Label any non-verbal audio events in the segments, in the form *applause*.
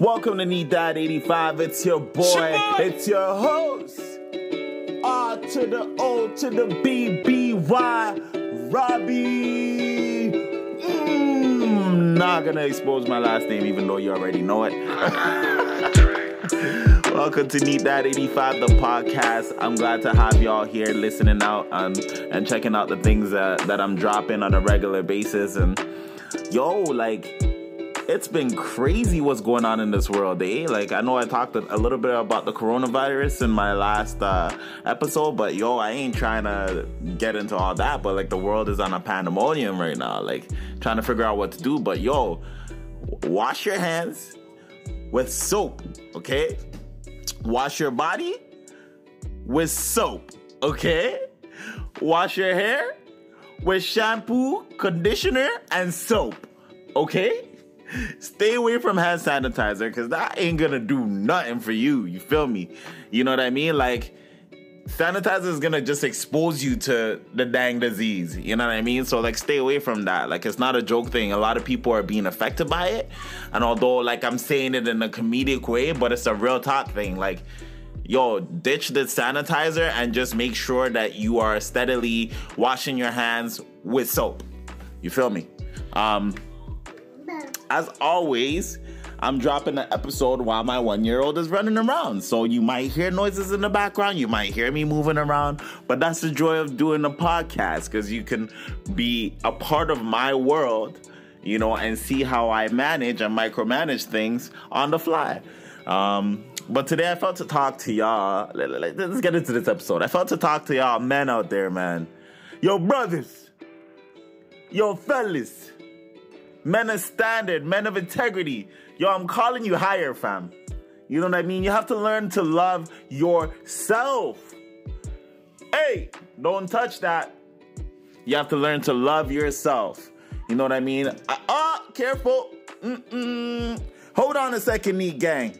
Welcome to Need That 85. It's your boy. It's your host. R to the O to the B B Y. Robbie. Mm, not gonna expose my last name, even though you already know it. *laughs* Welcome to Need That 85, the podcast. I'm glad to have y'all here listening out and, and checking out the things that, that I'm dropping on a regular basis. And yo, like, it's been crazy what's going on in this world, eh? Like, I know I talked a little bit about the coronavirus in my last uh, episode, but yo, I ain't trying to get into all that. But like, the world is on a pandemonium right now, like, trying to figure out what to do. But yo, wash your hands with soap, okay? Wash your body with soap, okay? Wash your hair with shampoo, conditioner, and soap, okay? Stay away from hand sanitizer because that ain't gonna do nothing for you. You feel me? You know what I mean? Like, sanitizer is gonna just expose you to the dang disease. You know what I mean? So like stay away from that. Like it's not a joke thing. A lot of people are being affected by it. And although like I'm saying it in a comedic way, but it's a real talk thing. Like yo, ditch the sanitizer and just make sure that you are steadily washing your hands with soap. You feel me? Um as always, I'm dropping an episode while my one year old is running around. So you might hear noises in the background, you might hear me moving around, but that's the joy of doing a podcast because you can be a part of my world, you know, and see how I manage and micromanage things on the fly. Um, but today I felt to talk to y'all. Let's get into this episode. I felt to talk to y'all men out there, man. Yo, brothers. Yo, fellas men of standard, men of integrity. Yo, I'm calling you higher, fam. You know what I mean? You have to learn to love yourself. Hey, don't touch that. You have to learn to love yourself. You know what I mean? Ah, uh, careful. Mm-mm. Hold on a second, neat gang.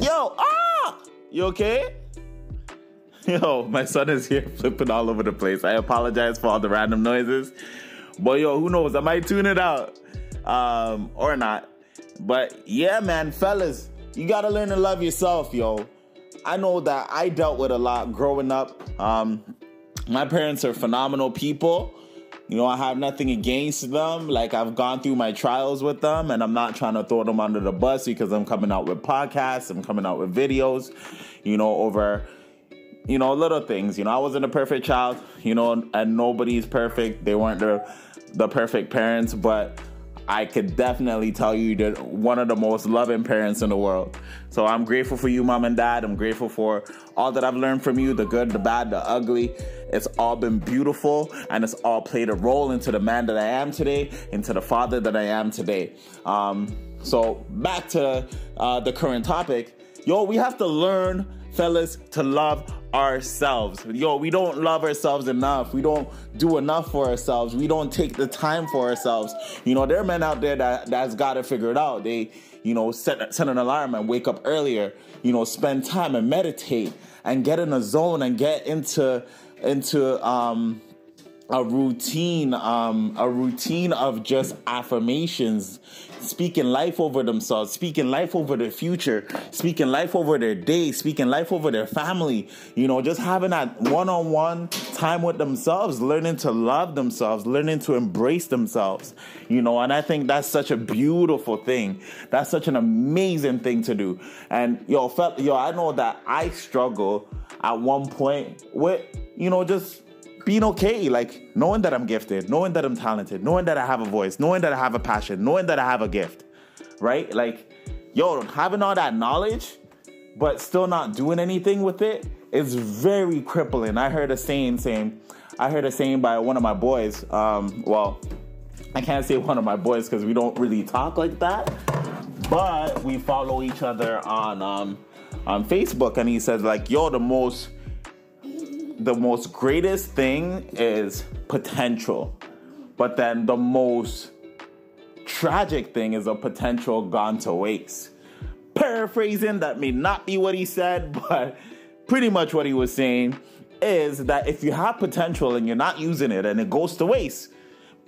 Yo, ah, you okay? *laughs* Yo, my son is here flipping all over the place. I apologize for all the random noises. But yo, who knows? I might tune it out um, or not. But yeah, man, fellas, you gotta learn to love yourself, yo. I know that I dealt with a lot growing up. Um, my parents are phenomenal people. You know, I have nothing against them. Like, I've gone through my trials with them, and I'm not trying to throw them under the bus because I'm coming out with podcasts, I'm coming out with videos, you know, over, you know, little things. You know, I wasn't a perfect child, you know, and nobody's perfect. They weren't the, the perfect parents, but I could definitely tell you that one of the most loving parents in the world. So I'm grateful for you, mom and dad. I'm grateful for all that I've learned from you the good, the bad, the ugly. It's all been beautiful and it's all played a role into the man that I am today, into the father that I am today. Um, so back to uh, the current topic. Yo, we have to learn, fellas, to love ourselves. Yo, we don't love ourselves enough. We don't do enough for ourselves. We don't take the time for ourselves. You know, there are men out there that that's got it out. They, you know, set set an alarm and wake up earlier. You know, spend time and meditate and get in a zone and get into into um a routine um a routine of just affirmations speaking life over themselves speaking life over their future speaking life over their day speaking life over their family you know just having that one-on-one time with themselves learning to love themselves learning to embrace themselves you know and i think that's such a beautiful thing. That's such an amazing thing to do. And yo felt yo i know that i struggle at one point with you know just being okay, like knowing that I'm gifted, knowing that I'm talented, knowing that I have a voice, knowing that I have a passion, knowing that I have a gift, right? Like, yo, having all that knowledge, but still not doing anything with it is very crippling. I heard a saying saying, I heard a saying by one of my boys. Um, well, I can't say one of my boys because we don't really talk like that, but we follow each other on um, on Facebook, and he says like, yo, the most the most greatest thing is potential, but then the most tragic thing is a potential gone to waste. Paraphrasing, that may not be what he said, *laughs* but pretty much what he was saying is that if you have potential and you're not using it and it goes to waste,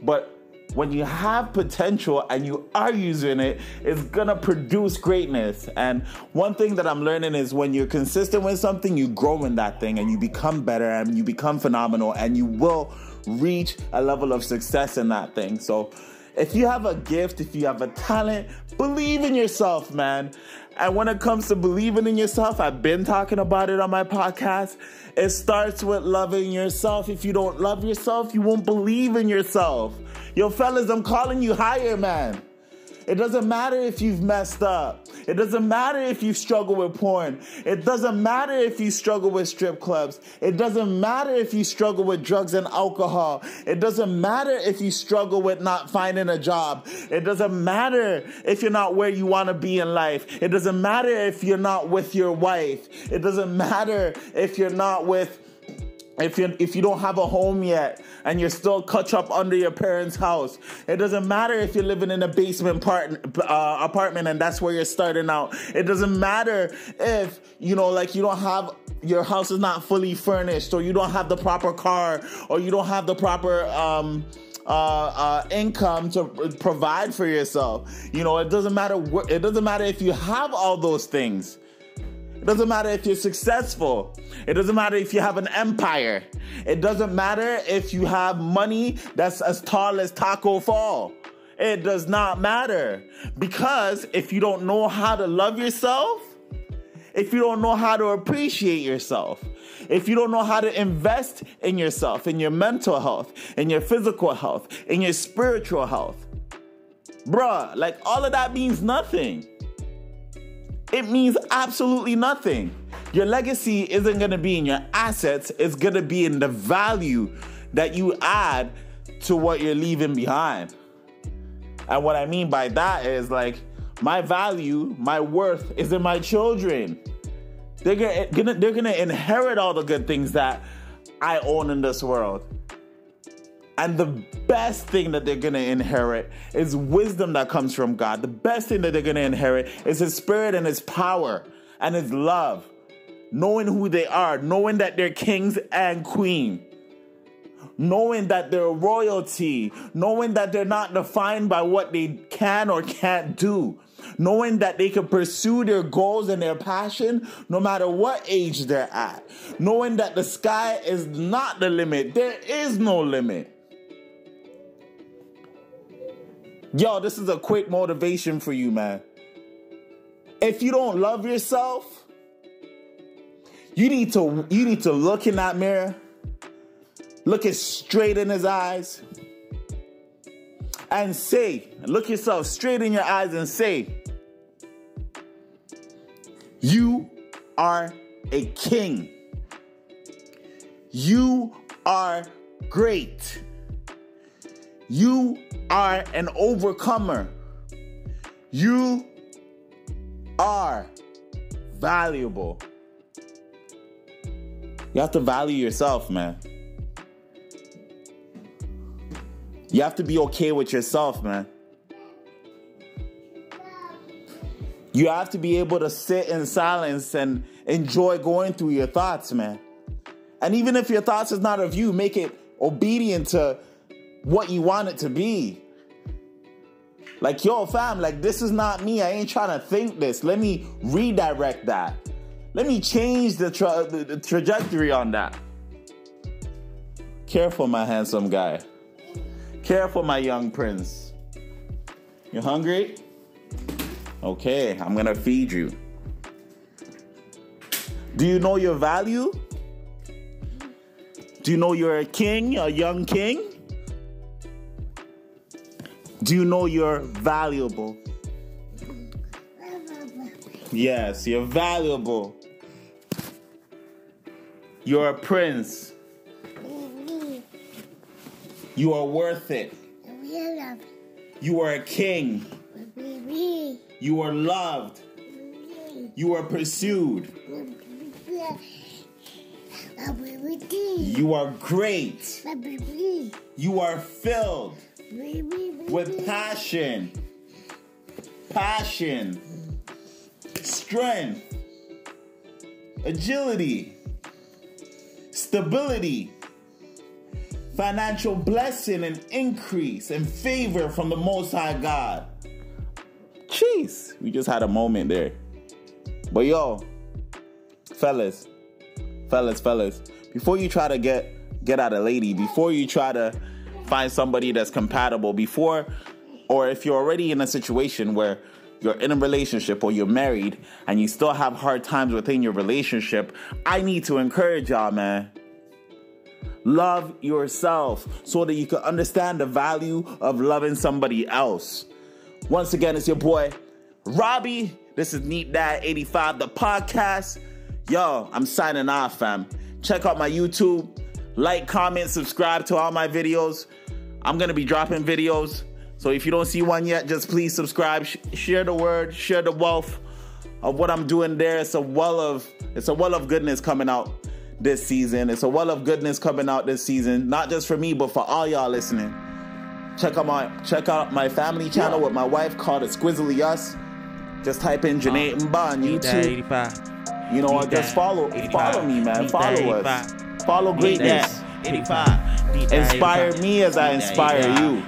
but when you have potential and you are using it, it's gonna produce greatness. And one thing that I'm learning is when you're consistent with something, you grow in that thing and you become better and you become phenomenal and you will reach a level of success in that thing. So if you have a gift, if you have a talent, believe in yourself, man. And when it comes to believing in yourself, I've been talking about it on my podcast. It starts with loving yourself. If you don't love yourself, you won't believe in yourself. Yo, fellas, I'm calling you higher, man. It doesn't matter if you've messed up. It doesn't matter if you struggle with porn. It doesn't matter if you struggle with strip clubs. It doesn't matter if you struggle with drugs and alcohol. It doesn't matter if you struggle with not finding a job. It doesn't matter if you're not where you want to be in life. It doesn't matter if you're not with your wife. It doesn't matter if you're not with if you if you don't have a home yet and you're still cut up under your parents' house, it doesn't matter if you're living in a basement part, uh, apartment and that's where you're starting out. It doesn't matter if you know, like you don't have your house is not fully furnished, or you don't have the proper car, or you don't have the proper. Um, uh, uh, income to provide for yourself. You know, it doesn't matter. Wh- it doesn't matter if you have all those things. Doesn't matter if you're successful. It doesn't matter if you have an empire. It doesn't matter if you have money that's as tall as Tacko Fall. It does not matter. Because if you don't know how to love yourself, if you don't know how to appreciate yourself, if you don't know how to invest in yourself, in your mental health, in your physical health, in your spiritual health, bruh, like all of that means nothing it means absolutely nothing. Your legacy isn't to be in your assets, it's to be in the value that you add to what you're leaving behind. And what I mean by that is like my value, my worth is in my children. They're gonna, they're gonna inherit all the good things that I own in this world. And the best thing that they're gonna inherit is wisdom that comes from God. The best thing that they're gonna inherit is His Spirit and His power and His love. Knowing who they are, knowing that they're kings and queen, knowing that they're royalty, knowing that they're not defined by what they can or can't do, knowing that they can pursue their goals and their passion no matter what age they're at, knowing that the sky is not the limit, there is no limit. Yo, this is a quick motivation for you, man. If you don't love yourself, you need to you need to look in that mirror, look it straight in his eyes, and say, look yourself straight in your eyes and say, You are a king. You are great. You are an overcomer. You are valuable. You have to value yourself, man. You have to be okay with yourself, man. You have to be able to sit in silence and enjoy going through your thoughts, man. And even if your thoughts is not of you, make it obedient to what you want it to be. Like, yo, fam, like, this is not me. I ain't trying to think this. Let me redirect that. Let me change the, tra- the, trajectory on that. Careful, my handsome guy. Careful, my young prince. You hungry? Okay, I'm gonna feed you. Do you know your value? Do you know you're a king, a young king? Do you know you're valuable? Yes, you're valuable. You're a prince. You are worth it. You are a king. You are loved. You are pursued. You are great. You are filled with passion, passion, strength, agility, stability, financial blessing and increase and favor from the Most High God. Jeez, we just had a moment there. But yo, fellas, fellas, fellas, before you try to get get at a lady, before you try to find somebody that's compatible, before or if you're already in a situation where you're in a relationship or you're married and you still have hard times within your relationship, I need to encourage y'all, man. Love yourself so that you can understand the value of loving somebody else. Once again, it's your boy, Robbie. This is Neat Dad 85, the podcast. Yo, I'm signing off, fam. Check out my YouTube. Like, comment, subscribe to all my videos. I'm gonna be dropping videos. So if you don't see one yet, just please subscribe, sh- share the word, share the wealth of what I'm doing there. It's a well of it's a well of goodness coming out this season. It's a well of goodness coming out this season, not just for me, but for all y'all listening. Check out my check out my family channel with my wife called Exquisitely Us. Just type in Janae Mba on YouTube. You know, what? just follow follow me, man. Follow us. Follow greatness. 85. Inspire me as I inspire you.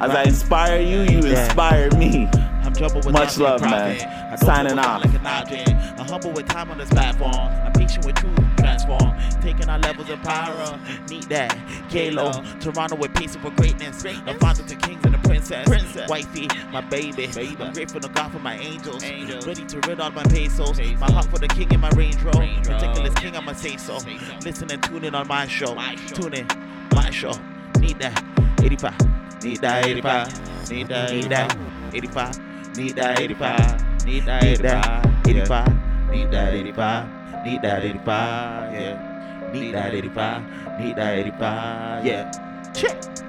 As I inspire you, you inspire me. I'm with Much love, man. Signing off. Like I'm humble with time on this platform. I'm patient with truth, transform. Taking our levels of power. Need that. Kalo. Toronto with pacing for greatness. The father to kings and the princess. princess. Wifey, my baby. baby. I'm grateful to God for my angels. angels. Ready to rid all my pesos. pesos. My heart for the king in my Range Rover. Ridiculous king, I'ma say so. Listen and tune in on my show. My show. Tune in. My show. Need that. 85. Need that 85. Need that 85. Need that 85. Need that 85. 85. Need that 85. Need that 85. Yeah. Need that 85. Need that 85. Yeah. Check.